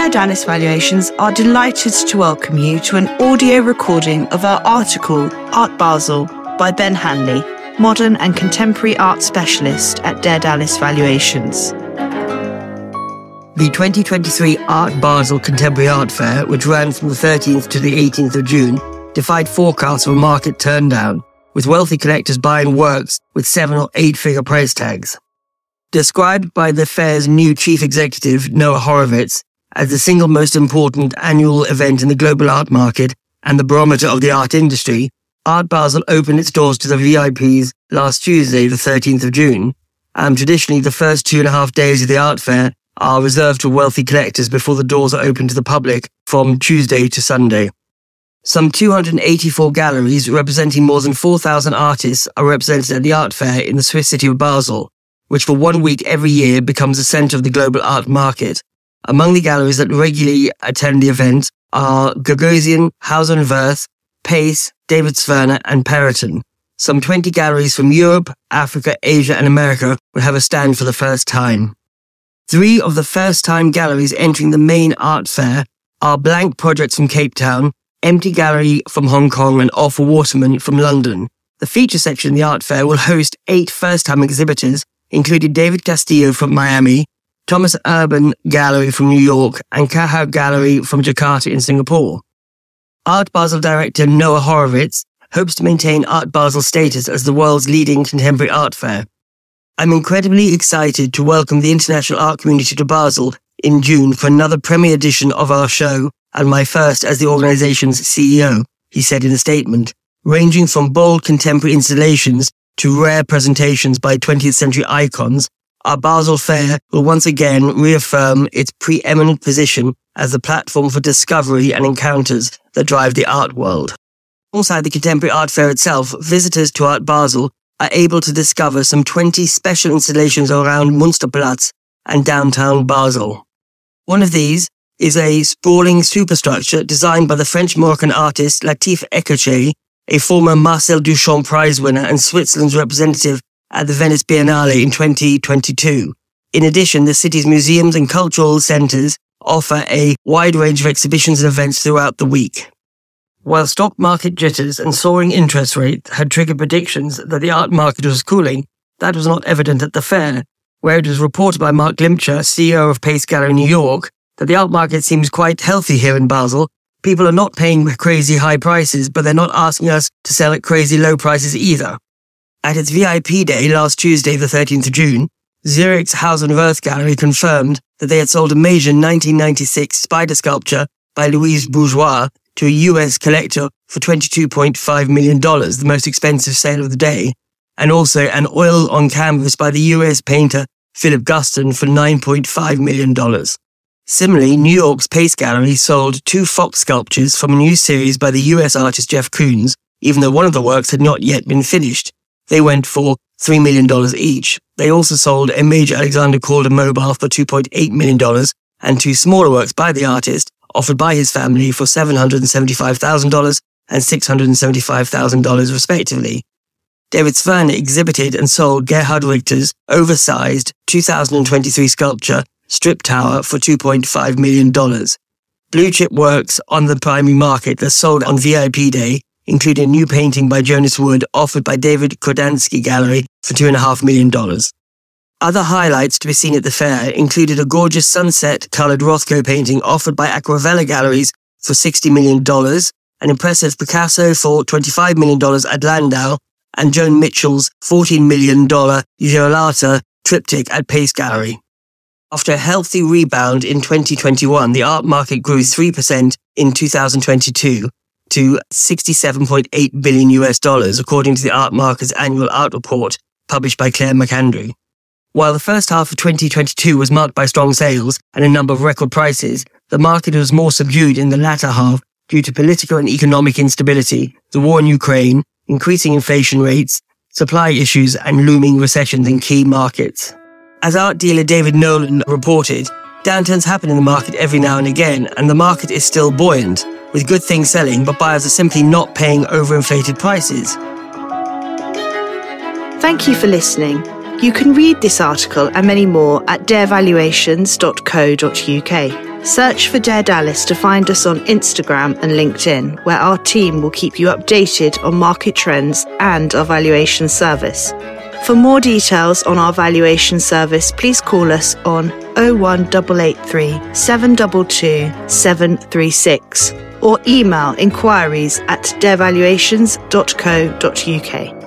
Daedalus Valuations are delighted to welcome you to an audio recording of our article, Art Basel, by Ben Hanley, modern and contemporary art specialist at Daedalus Valuations. The 2023 Art Basel Contemporary Art Fair, which ran from the 13th to the 18th of June, defied forecasts of a market turndown, with wealthy collectors buying works with seven or eight figure price tags. Described by the fair's new chief executive, Noah Horowitz, as the single most important annual event in the global art market and the barometer of the art industry, Art Basel opened its doors to the VIPs last Tuesday, the 13th of June. And traditionally, the first two and a half days of the art fair are reserved to wealthy collectors before the doors are open to the public from Tuesday to Sunday. Some 284 galleries representing more than 4,000 artists are represented at the art fair in the Swiss city of Basel, which for one week every year becomes the center of the global art market. Among the galleries that regularly attend the event are Gagosian, Hauser and Wirth, Pace, David Zwirner, and Perrotin. Some 20 galleries from Europe, Africa, Asia, and America will have a stand for the first time. Three of the first time galleries entering the main art fair are Blank Projects from Cape Town, Empty Gallery from Hong Kong, and Arthur Waterman from London. The feature section of the art fair will host eight first time exhibitors including David Castillo from Miami, Thomas Erben Gallery from New York, and Kahau Gallery from Jakarta in Singapore. Art Basel director Noah Horowitz hopes to maintain Art Basel status as the world's leading contemporary art fair. I'm incredibly excited to welcome the international art community to Basel in June for another premiere edition of our show and my first as the organization's CEO, he said in a statement, ranging from bold contemporary installations to rare presentations by 20th century icons, our Basel Fair will once again reaffirm its preeminent position as the platform for discovery and encounters that drive the art world. Alongside the Contemporary Art Fair itself, visitors to Art Basel are able to discover some 20 special installations around Munsterplatz and downtown Basel. One of these is a sprawling superstructure designed by the French Moroccan artist Latif Echakhch a former Marcel Duchamp Prize winner and Switzerland's representative at the Venice Biennale in 2022. In addition, the city's museums and cultural centres offer a wide range of exhibitions and events throughout the week. While stock market jitters and soaring interest rates had triggered predictions that the art market was cooling, that was not evident at the fair, where it was reported by Marc Glimcher, CEO of Pace Gallery New York, that the art market seems quite healthy here in Basel People are not paying crazy high prices, but they're not asking us to sell at crazy low prices either. At its VIP day last Tuesday, the 13th of June, Zurich's Hauser and Wirth Gallery confirmed that they had sold a major 1996 spider sculpture by Louise Bourgeois to a US collector for $22.5 million, the most expensive sale of the day, and also an oil on canvas by the US painter Philip Guston for $9.5 million. Similarly, New York's Pace Gallery sold two Fox sculptures from a new series by the US artist Jeff Koons, even though one of the works had not yet been finished. They went for $3 million each. They also sold a major Alexander Calder mobile for $2.8 million and two smaller works by the artist offered by his family for $775,000 and $675,000 respectively. David Zwirner exhibited and sold Gerhard Richter's oversized 2023 sculpture strip tower for $2.5 million. Blue chip works on the primary market that sold on VIP day, including a new painting by Jonas Wood offered by David Kordansky Gallery for $2.5 million. Other highlights to be seen at the fair included a gorgeous sunset colored Rothko painting offered by Acquavella Galleries for $60 million, an impressive Picasso for $25 million at Landau, and Joan Mitchell's $14 million Girolata triptych at Pace Gallery. After a healthy rebound in 2021, the art market grew 3% in 2022 to 67.8 billion US dollars, according to the art market's annual art report published by Clare McAndrew. While the first half of 2022 was marked by strong sales and a number of record prices, the market was more subdued in the latter half due to political and economic instability, the war in Ukraine, increasing inflation rates, supply issues, and looming recessions in key markets. As art dealer David Nolan reported, downturns happen in the market every now and again, and the market is still buoyant, with good things selling, but buyers are simply not paying overinflated prices. Thank you for listening. You can read this article and many more at daedalusvaluations.co.uk. Search for Daedalus to find us on Instagram and LinkedIn, where our team will keep you updated on market trends and our valuation service. For more details on our valuation service, please call us on 01883 722 736 or email inquiries at daedalusvaluations.co.uk.